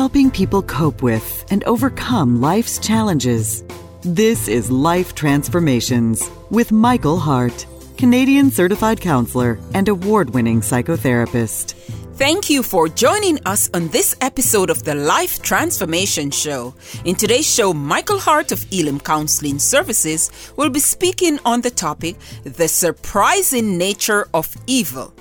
helping people cope with and overcome life's challenges. This is Life Transformations with Michael Hart, Canadian certified counselor and award winning psychotherapist. Thank you for joining us on this episode of the Life Transformation Show. In today's show, Michael Hart of Elim Counseling Services will be speaking on the topic The Surprising Nature of Evil.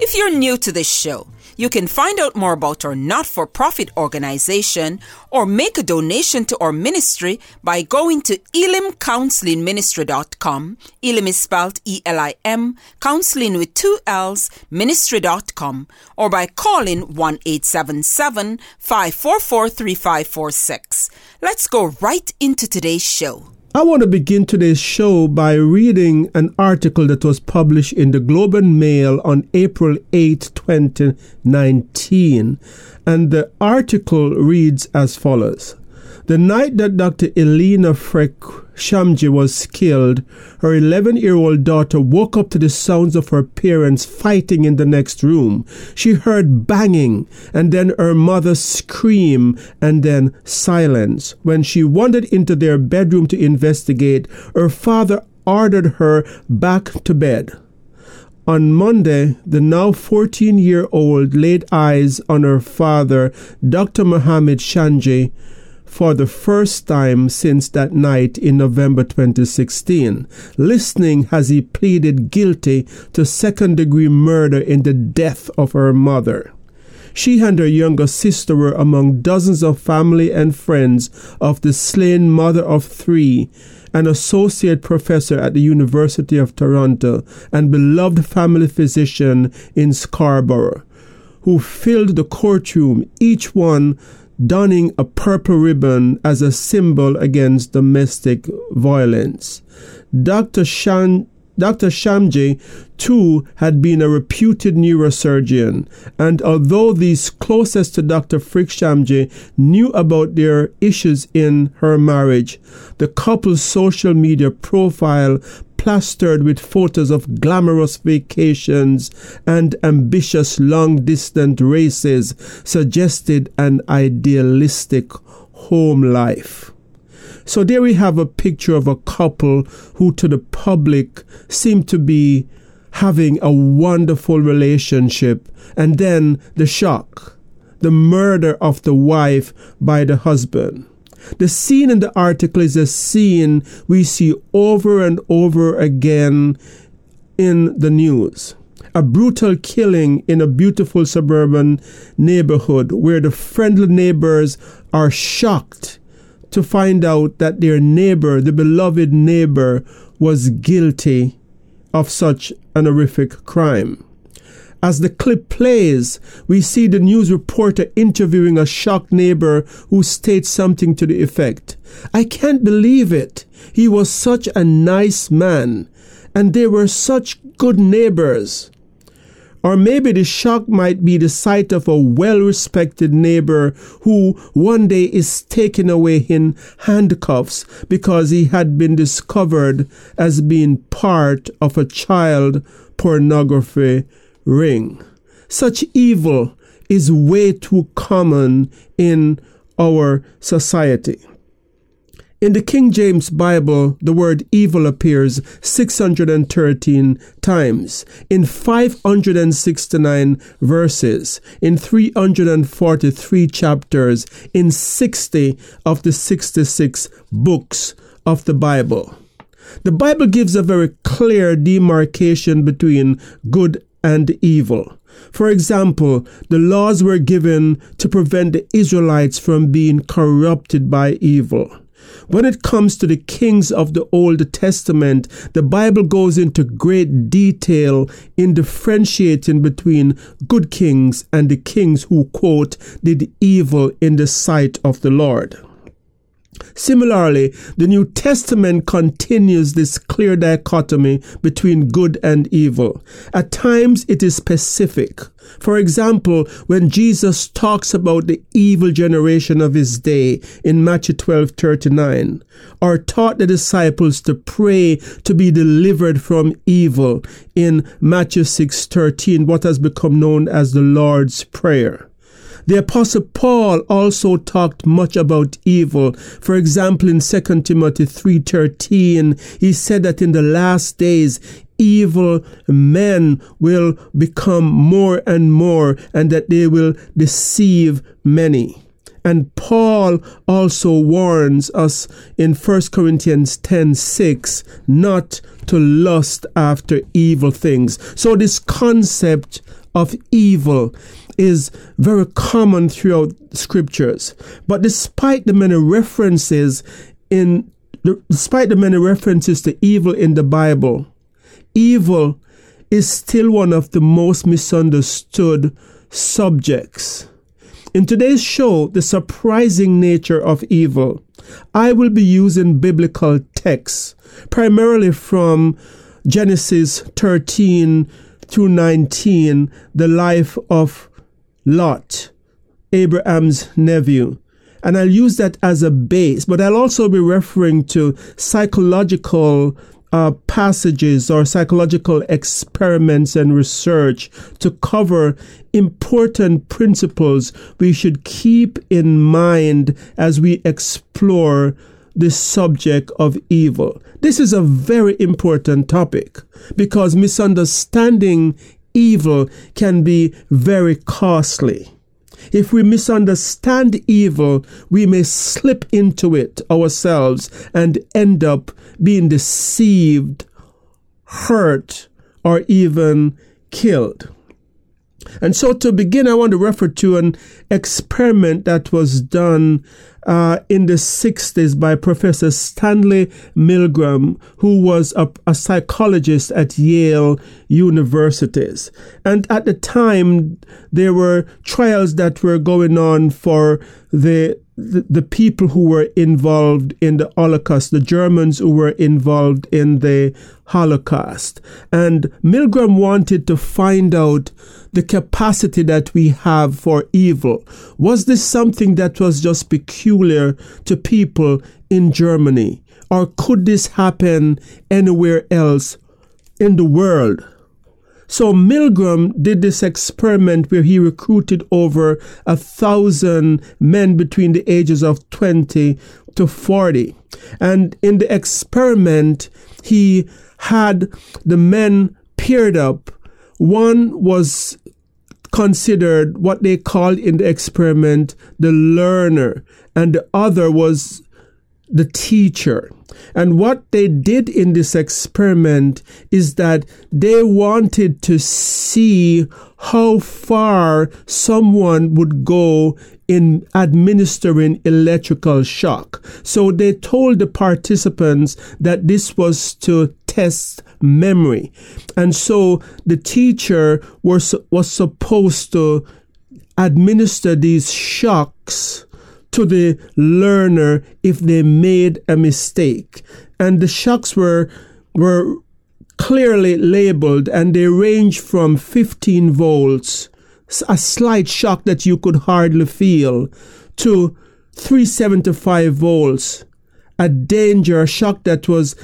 If you're new to this show, you can find out more about our not for profit organization or make a donation to our ministry by going to elimcounselingministry.com. Elim is spelled E L I M, counseling with two L's, ministry.com, or by calling 1 877 544 3546. Let's go right into today's show. I want to begin today's show by reading an article that was published in the Globe and Mail on April 8, 2019. And the article reads as follows the night that Dr. Elana Fric Shamji was killed, her 11 year old daughter woke up to the sounds of her parents fighting in the next room. She heard banging and then her mother scream and then silence. When she wandered into their bedroom to investigate, her father ordered her back to bed. On Monday, the now 14 year old laid eyes on her father, Dr. Mohammed Shamji, for the first time since that night in November 2016, listening as he pleaded guilty to second degree murder in the death of her mother. She and her younger sister were among dozens of family and friends of the slain mother of three, an associate professor at the University of Toronto and beloved family physician in Scarborough, who filled the courtroom, each one donning a purple ribbon as a symbol against domestic violence. Dr. Shan Dr. Shamji, too, had been a reputed neurosurgeon, and although these closest to Dr. Fric Shamji knew about their issues in her marriage, the couple's social media profile plastered with photos of glamorous vacations and ambitious long distance races suggested an idealistic home life. So there we have a picture of a couple who to the public seem to be having a wonderful relationship and then the shock, the murder of the wife by the husband. The scene in the article is a scene we see over and over again in the news. A brutal killing in a beautiful suburban neighborhood where the friendly neighbors are shocked to find out that their neighbor, the beloved neighbor, was guilty of such an horrific crime. As the clip plays, we see the news reporter interviewing a shocked neighbor who states something to the effect I can't believe it. He was such a nice man, and they were such good neighbors. Or maybe the shock might be the sight of a well respected neighbor who one day is taken away in handcuffs because he had been discovered as being part of a child pornography ring. Such evil is way too common in our society. In the King James Bible, the word evil appears 613 times, in 569 verses, in 343 chapters, in 60 of the 66 books of the Bible. The Bible gives a very clear demarcation between good and evil. For example, the laws were given to prevent the Israelites from being corrupted by evil. When it comes to the kings of the Old Testament, the Bible goes into great detail in differentiating between good kings and the kings who, quote, did evil in the sight of the Lord. Similarly, the New Testament continues this clear dichotomy between good and evil. At times it is specific. For example, when Jesus talks about the evil generation of his day in Matthew 12 39, or taught the disciples to pray to be delivered from evil in Matthew 6 13, what has become known as the Lord's Prayer. The apostle Paul also talked much about evil. For example, in 2 Timothy 3:13, he said that in the last days evil men will become more and more and that they will deceive many. And Paul also warns us in 1 Corinthians 10 6 not to lust after evil things. So, this concept of evil is very common throughout scriptures. But despite the many references in despite the many references to evil in the Bible, evil is still one of the most misunderstood subjects. In today's show, The Surprising Nature of Evil, I will be using biblical texts, primarily from Genesis 13 through 19, the life of Lot, Abraham's nephew. And I'll use that as a base, but I'll also be referring to psychological uh, passages or psychological experiments and research to cover important principles we should keep in mind as we explore the subject of evil. This is a very important topic because misunderstanding evil can be very costly. If we misunderstand evil, we may slip into it ourselves and end up being deceived, hurt, or even killed. And so to begin, I want to refer to an experiment that was done uh, in the 60s by Professor Stanley Milgram, who was a, a psychologist at Yale Universities. And at the time, there were trials that were going on for the the, the people who were involved in the Holocaust, the Germans who were involved in the Holocaust. And Milgram wanted to find out the capacity that we have for evil. Was this something that was just peculiar to people in Germany? Or could this happen anywhere else in the world? So Milgram did this experiment where he recruited over a thousand men between the ages of 20 to 40. And in the experiment, he had the men paired up. One was considered what they called in the experiment the learner, and the other was the teacher. And what they did in this experiment is that they wanted to see how far someone would go in administering electrical shock. So they told the participants that this was to test memory. And so the teacher was, was supposed to administer these shocks to the learner if they made a mistake. And the shocks were, were clearly labeled and they range from 15 volts, a slight shock that you could hardly feel, to 375 volts, a danger, a shock that was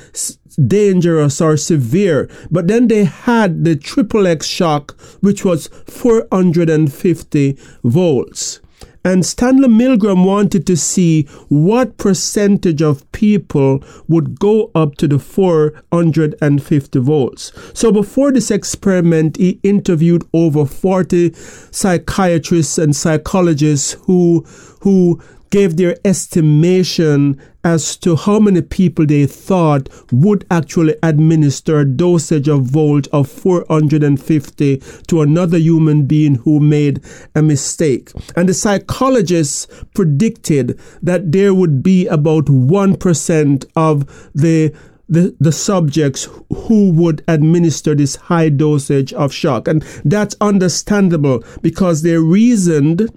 dangerous or severe. But then they had the triple X shock, which was 450 volts. And Stanley Milgram wanted to see what percentage of people would go up to the 450 volts. So before this experiment, he interviewed over 40 psychiatrists and psychologists who, who gave their estimation as to how many people they thought would actually administer a dosage of volt of 450 to another human being who made a mistake. And the psychologists predicted that there would be about 1% of the the, the subjects who would administer this high dosage of shock. And that's understandable because they reasoned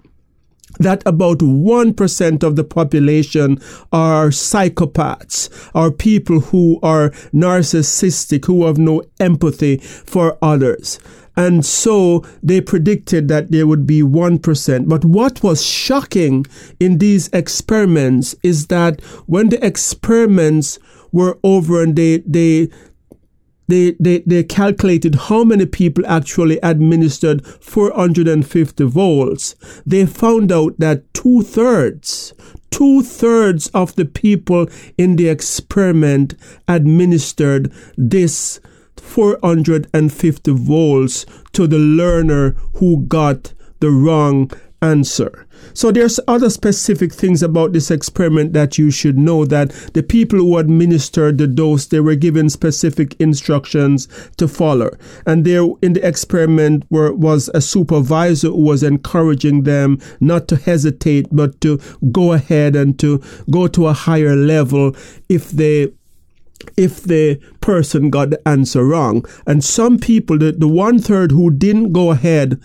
that about 1% of the population are psychopaths, are people who are narcissistic, who have no empathy for others. And so they predicted that there would be 1%. But what was shocking in these experiments is that when the experiments were over and they, they they, they, they calculated how many people actually administered 450 volts. They found out that two thirds, two thirds of the people in the experiment administered this 450 volts to the learner who got the wrong answer. So there's other specific things about this experiment that you should know that the people who administered the dose they were given specific instructions to follow. And there in the experiment were, was a supervisor who was encouraging them not to hesitate but to go ahead and to go to a higher level if they if the person got the answer wrong. And some people, the, the one third who didn't go ahead,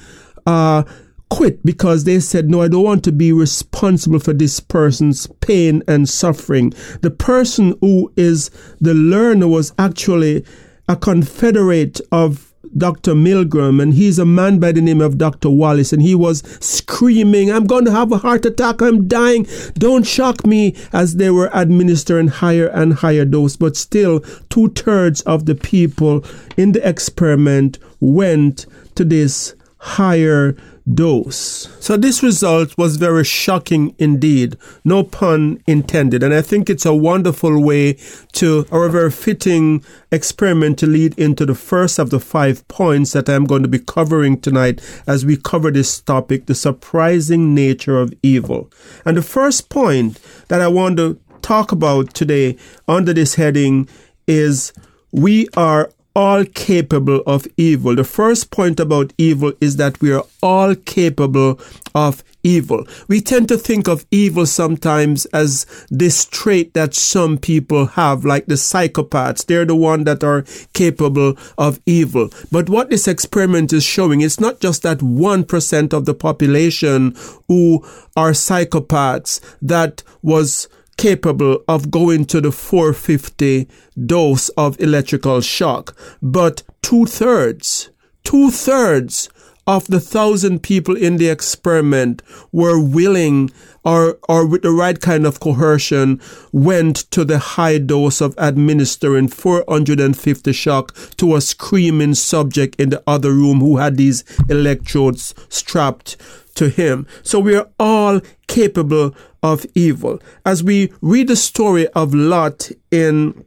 uh, quit because they said, No, I don't want to be responsible for this person's pain and suffering. The person who is the learner was actually a confederate of Dr. Milgram, and he's a man by the name of Dr. Wallace, and he was screaming, I'm going to have a heart attack, I'm dying, don't shock me, as they were administering higher and higher dose. But still, two thirds of the people in the experiment went to this higher dose. So this result was very shocking indeed, no pun intended. And I think it's a wonderful way to, or a very fitting experiment to lead into the first of the five points that I'm going to be covering tonight as we cover this topic, the surprising nature of evil. And the first point that I want to talk about today under this heading is we are all capable of evil. The first point about evil is that we are all capable of evil. We tend to think of evil sometimes as this trait that some people have, like the psychopaths. They're the one that are capable of evil. But what this experiment is showing, it's not just that 1% of the population who are psychopaths that was capable of going to the 450 dose of electrical shock, but two thirds, two thirds of the thousand people in the experiment were willing or, or with the right kind of coercion went to the high dose of administering 450 shock to a screaming subject in the other room who had these electrodes strapped to him. So we are all capable of evil. As we read the story of Lot in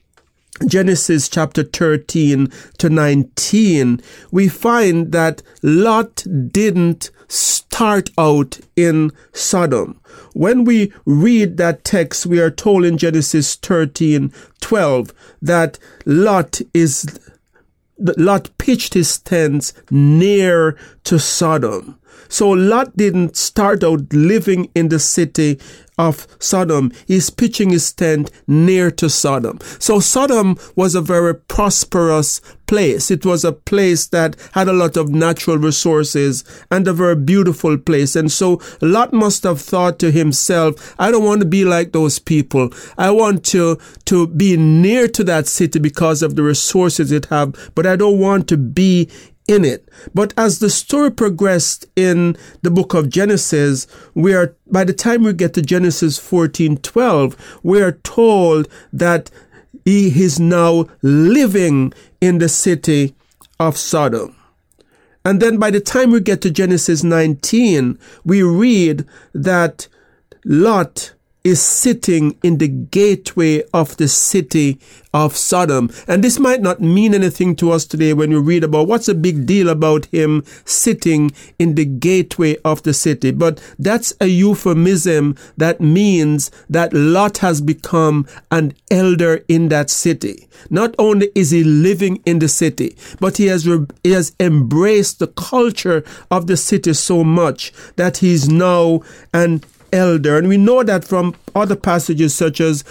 Genesis chapter 13 to 19, we find that Lot didn't start out in Sodom. When we read that text, we are told in Genesis 13 12 that Lot is Lot pitched his tents near to Sodom. So Lot didn't start out living in the city of Sodom. He's pitching his tent near to Sodom. So Sodom was a very prosperous place. It was a place that had a lot of natural resources and a very beautiful place. And so Lot must have thought to himself, I don't want to be like those people. I want to, to be near to that city because of the resources it have, but I don't want to be in it. But as the story progressed in the book of Genesis, we are by the time we get to Genesis 14:12, we are told that he is now living in the city of Sodom. And then by the time we get to Genesis 19, we read that Lot is sitting in the gateway of the city of Sodom. And this might not mean anything to us today when we read about what's a big deal about him sitting in the gateway of the city. But that's a euphemism that means that Lot has become an elder in that city. Not only is he living in the city, but he has, re- he has embraced the culture of the city so much that he's now an elder. And we know that from other passages such as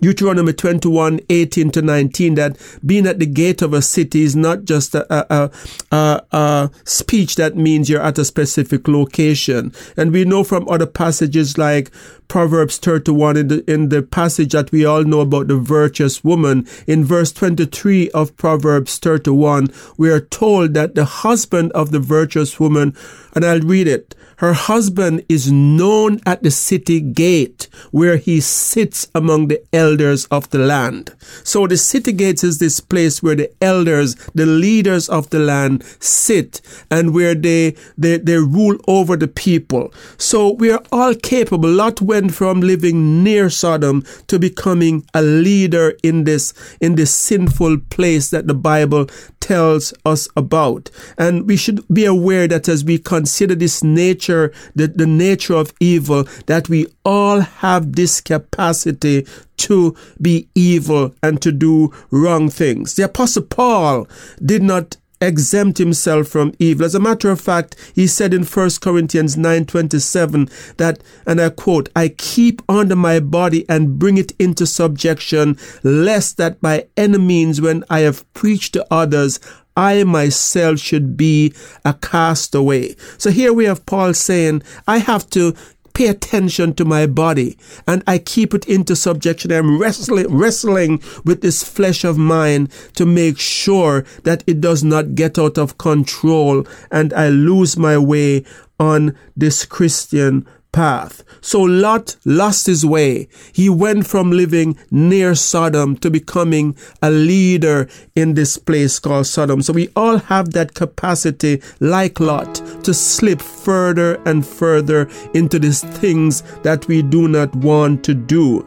Deuteronomy 21, 18 to 19, that being at the gate of a city is not just a, a, a, a, speech that means you're at a specific location. And we know from other passages like Proverbs 31 in the, in the passage that we all know about the virtuous woman. In verse 23 of Proverbs 31, we are told that the husband of the virtuous woman, and I'll read it, her husband is known at the city gate where he sits among the elders of the land. So the city gates is this place where the elders, the leaders of the land sit and where they, they, they rule over the people. So we are all capable. Lot went from living near Sodom to becoming a leader in this, in this sinful place that the Bible tells us about. And we should be aware that as we consider this nature the, the nature of evil, that we all have this capacity to be evil and to do wrong things. The Apostle Paul did not exempt himself from evil. As a matter of fact, he said in 1 Corinthians 9:27 that and I quote, I keep under my body and bring it into subjection lest that by any means when I have preached to others I myself should be a castaway. So here we have Paul saying, I have to pay attention to my body and I keep it into subjection. I'm wrestling, wrestling with this flesh of mine to make sure that it does not get out of control and I lose my way on this Christian path. So Lot lost his way. He went from living near Sodom to becoming a leader in this place called Sodom. So we all have that capacity, like Lot, to slip further and further into these things that we do not want to do.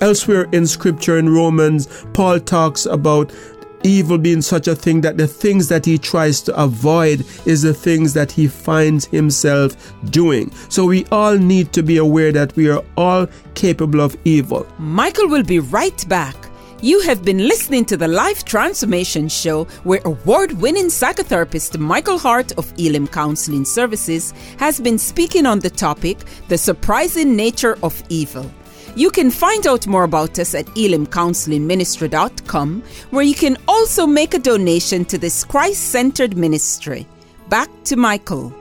Elsewhere in scripture in Romans, Paul talks about evil being such a thing that the things that he tries to avoid is the things that he finds himself doing. So we all need to be aware that we are all capable of evil. Michael will be right back. You have been listening to the Life Transformation Show, where award winning psychotherapist Michael Hart of Elim Counseling Services has been speaking on the topic The Surprising Nature of Evil. You can find out more about us at elimcounselingministry.com, where you can also make a donation to this Christ centered ministry. Back to Michael.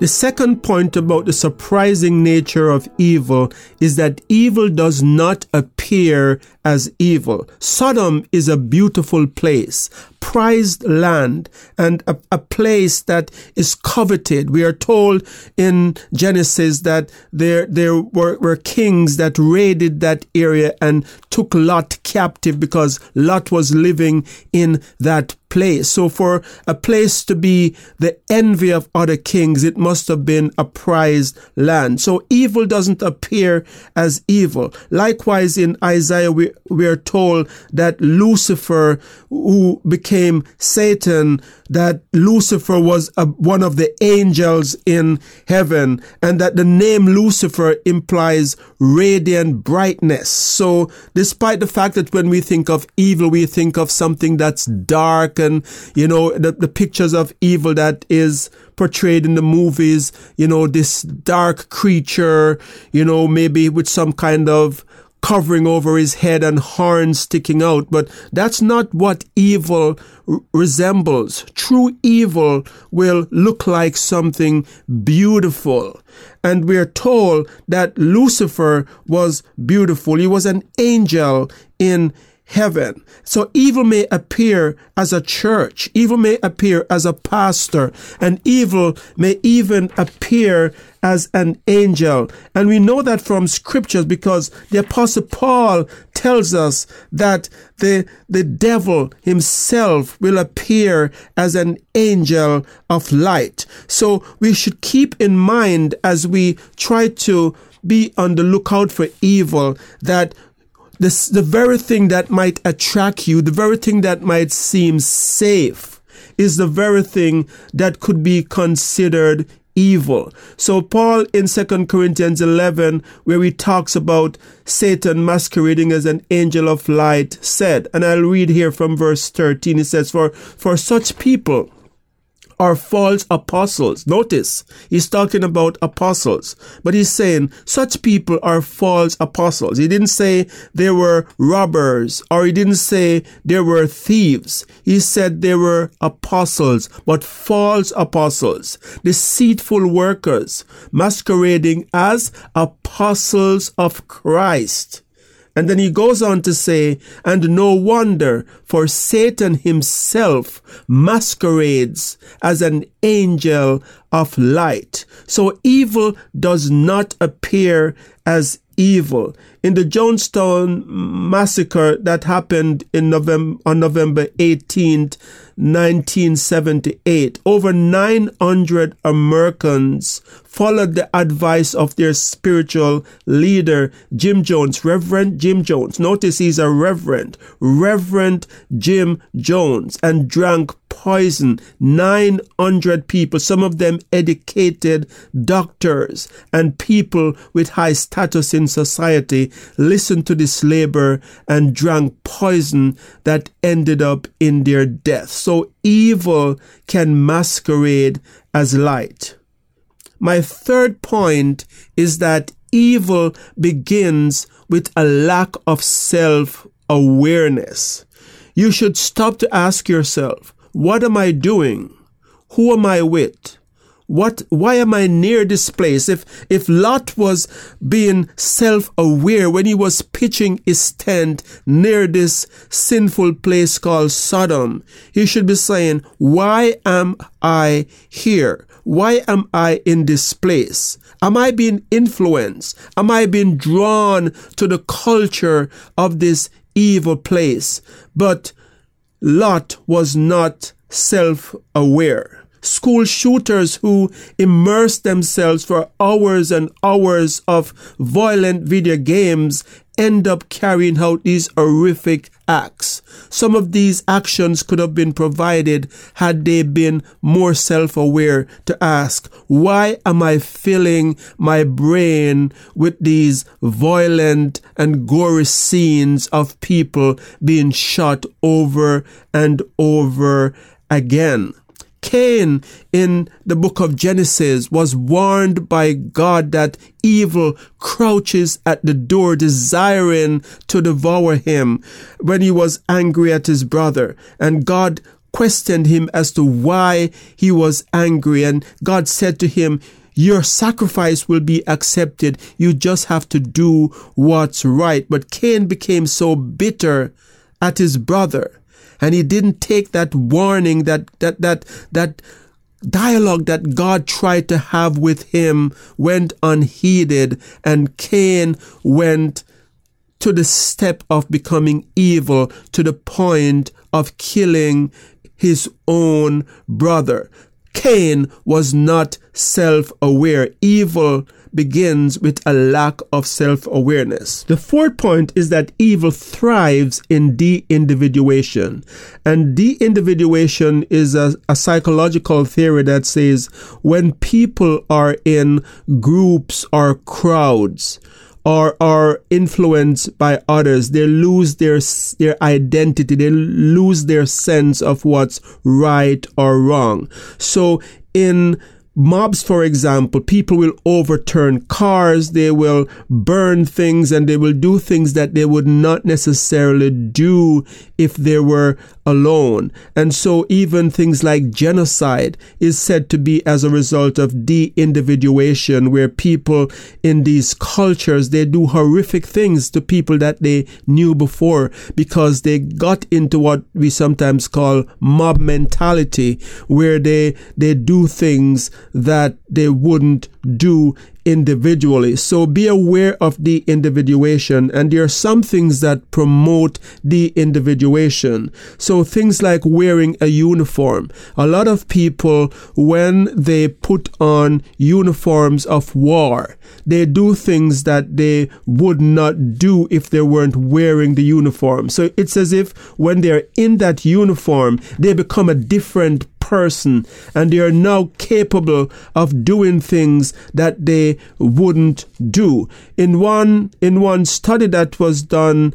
The second point about the surprising nature of evil is that evil does not appear as evil. Sodom is a beautiful place, prized land, and a, a, place that is coveted. We are told in Genesis that there, there were, were kings that raided that area and took Lot captive because Lot was living in that place. So for a place to be the envy of other kings, it must have been a prized land. So evil doesn't appear as evil. Likewise in Isaiah, we, we are told that Lucifer, who became Satan, that Lucifer was a, one of the angels in heaven and that the name Lucifer implies radiant brightness. So despite the fact that when we think of evil, we think of something that's dark and, you know, the, the pictures of evil that is portrayed in the movies, you know, this dark creature, you know, maybe with some kind of covering over his head and horns sticking out. But that's not what evil resembles. True evil will look like something beautiful. And we're told that Lucifer was beautiful. He was an angel in heaven. So evil may appear as a church, evil may appear as a pastor, and evil may even appear as an angel. And we know that from scriptures because the apostle Paul tells us that the, the devil himself will appear as an angel of light. So we should keep in mind as we try to be on the lookout for evil that this, the very thing that might attract you, the very thing that might seem safe, is the very thing that could be considered evil. So Paul in 2 Corinthians 11, where he talks about Satan masquerading as an angel of light, said, and I'll read here from verse 13, He says, For, for such people are false apostles. Notice, he's talking about apostles, but he's saying such people are false apostles. He didn't say they were robbers or he didn't say they were thieves. He said they were apostles, but false apostles, deceitful workers, masquerading as apostles of Christ. And then he goes on to say, and no wonder, for Satan himself masquerades as an angel of light. So evil does not appear as evil. In the Jonestown massacre that happened in November, on November 18th, 1978, over 900 Americans followed the advice of their spiritual leader, Jim Jones, Reverend Jim Jones. Notice he's a reverend, Reverend Jim Jones, and drank poison. 900 people, some of them educated doctors and people with high status in society, listened to this labor and drank poison that ended up in their death. So evil can masquerade as light. My third point is that evil begins with a lack of self awareness. You should stop to ask yourself, what am I doing? Who am I with? What, why am I near this place? If, if Lot was being self-aware when he was pitching his tent near this sinful place called Sodom, he should be saying, why am I here? Why am I in this place? Am I being influenced? Am I being drawn to the culture of this evil place? But Lot was not self aware. School shooters who immerse themselves for hours and hours of violent video games end up carrying out these horrific acts. Some of these actions could have been provided had they been more self-aware to ask, why am I filling my brain with these violent and gory scenes of people being shot over and over again? Cain in the book of Genesis was warned by God that evil crouches at the door desiring to devour him when he was angry at his brother. And God questioned him as to why he was angry. And God said to him, your sacrifice will be accepted. You just have to do what's right. But Cain became so bitter at his brother and he didn't take that warning that that that that dialogue that God tried to have with him went unheeded and Cain went to the step of becoming evil to the point of killing his own brother. Cain was not self aware. Evil begins with a lack of self awareness. The fourth point is that evil thrives in de individuation. And de individuation is a, a, psychological theory that says when people are in groups or crowds, or are influenced by others, they lose their their identity, they lose their sense of what's right or wrong. So in mobs, for example, people will overturn cars, they will burn things, and they will do things that they would not necessarily do if they were alone. And so even things like genocide is said to be as a result of de-individuation where people in these cultures, they do horrific things to people that they knew before because they got into what we sometimes call mob mentality where they, they do things that they wouldn't do individually. So be aware of the individuation and there are some things that promote the individuation. So things like wearing a uniform. A lot of people, when they put on uniforms of war, they do things that they would not do if they weren't wearing the uniform. So it's as if when they're in that uniform, they become a different person and they are now capable of doing things that they wouldn't do. In one in one study that was done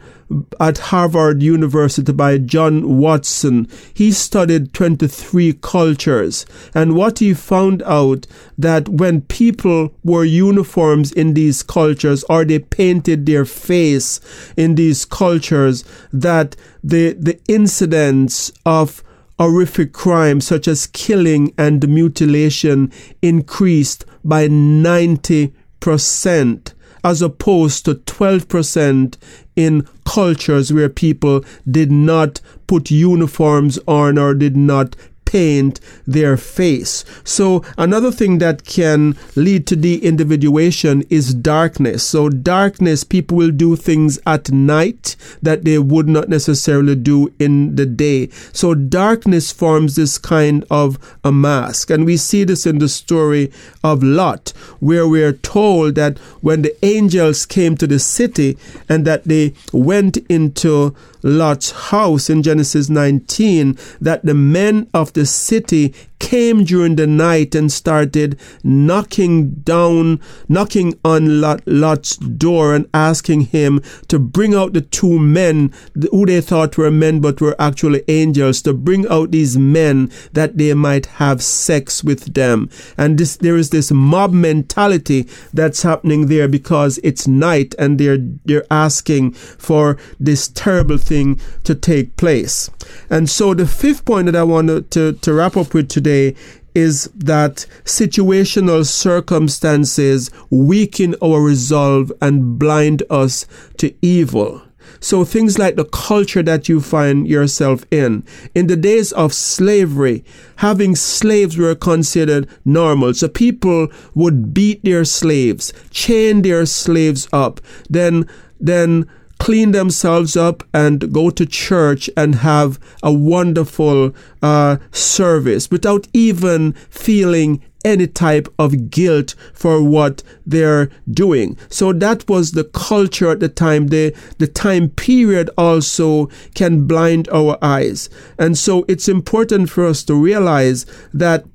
at Harvard University by John Watson. He studied 23 cultures and what he found out that when people wore uniforms in these cultures or they painted their face in these cultures that the the incidence of horrific crimes such as killing and mutilation increased by 90 percent as opposed to 12% in cultures where people did not put uniforms on or did not paint their face. So, another thing that can lead to de individuation is darkness. So, darkness, people will do things at night that they would not necessarily do in the day. So, darkness forms this kind of a mask. And we see this in the story of Lot, where we are told that when the angels came to the city and that they went into Lot's house in Genesis 19 that the men of the city came during the night and started knocking down, knocking on Lot, Lot's door and asking him to bring out the two men who they thought were men but were actually angels, to bring out these men that they might have sex with them. And this, there is this mob mentality that's happening there because it's night and they're, they're asking for this terrible thing to take place. And so the fifth point that I wanted to, to wrap up with today today is that situational circumstances weaken our resolve and blind us to evil. So things like the culture that you find yourself in. In the days of slavery, having slaves were considered normal. So people would beat their slaves, chain their slaves up, then, then clean themselves up and go to church and have a wonderful uh, service without even feeling any type of guilt for what they're doing. So that was the culture at the time. The, the time period also can blind our eyes. And so it's important for us to realize that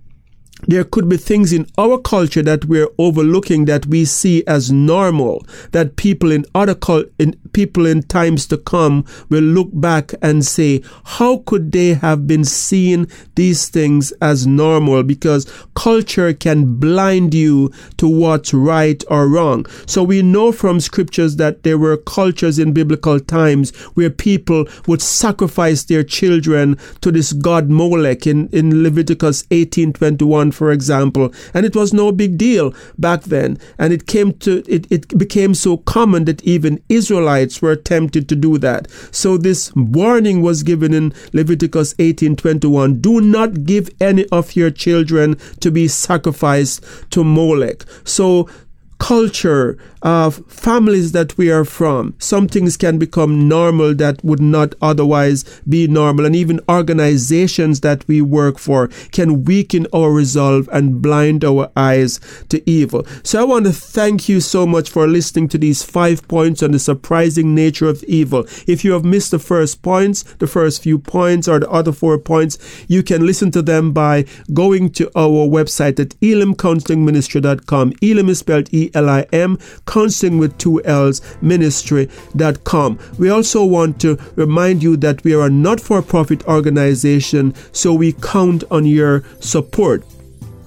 there could be things in our culture that we're overlooking that we see as normal that people in other in people in times to come will look back and say how could they have been seeing these things as normal? Because culture can blind you to what's right or wrong. So we know from scriptures that there were cultures in biblical times where people would sacrifice their children to this god Molech in in Leviticus 18:21 for example, and it was no big deal back then. And it came to it, it became so common that even Israelites were tempted to do that. So this warning was given in Leviticus 18:21. Do not give any of your children to be sacrificed to Molech. So culture of families that we are from. Some things can become normal that would not otherwise be normal, and even organizations that we work for can weaken our resolve and blind our eyes to evil. So I want to thank you so much for listening to these five points on the surprising nature of evil. If you have missed the first points, the first few points, or the other four points, you can listen to them by going to our website at elimcounselingministry.com. Elim is spelled E L I M counseling with two L's ministry.com. We also want to remind you that we are a not for profit organization, so we count on your support.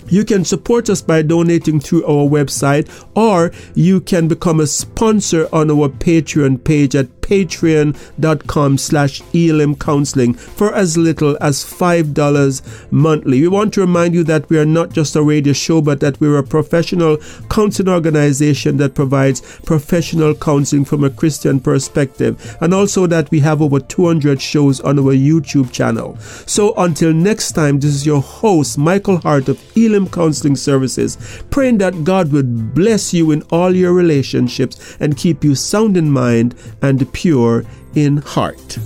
You can support us by donating through our website, or you can become a sponsor on our Patreon page at patreon.com slash Elim Counseling for as little as $5 monthly. We want to remind you that we are not just a radio show, but that we're a professional counseling organization that provides professional counseling from a Christian perspective, and also that we have over 200 shows on our YouTube channel. So until next time, this is your host, Michael Hart of Elim Counseling Services, praying that God would bless you in all your relationships and keep you sound in mind and pure in heart.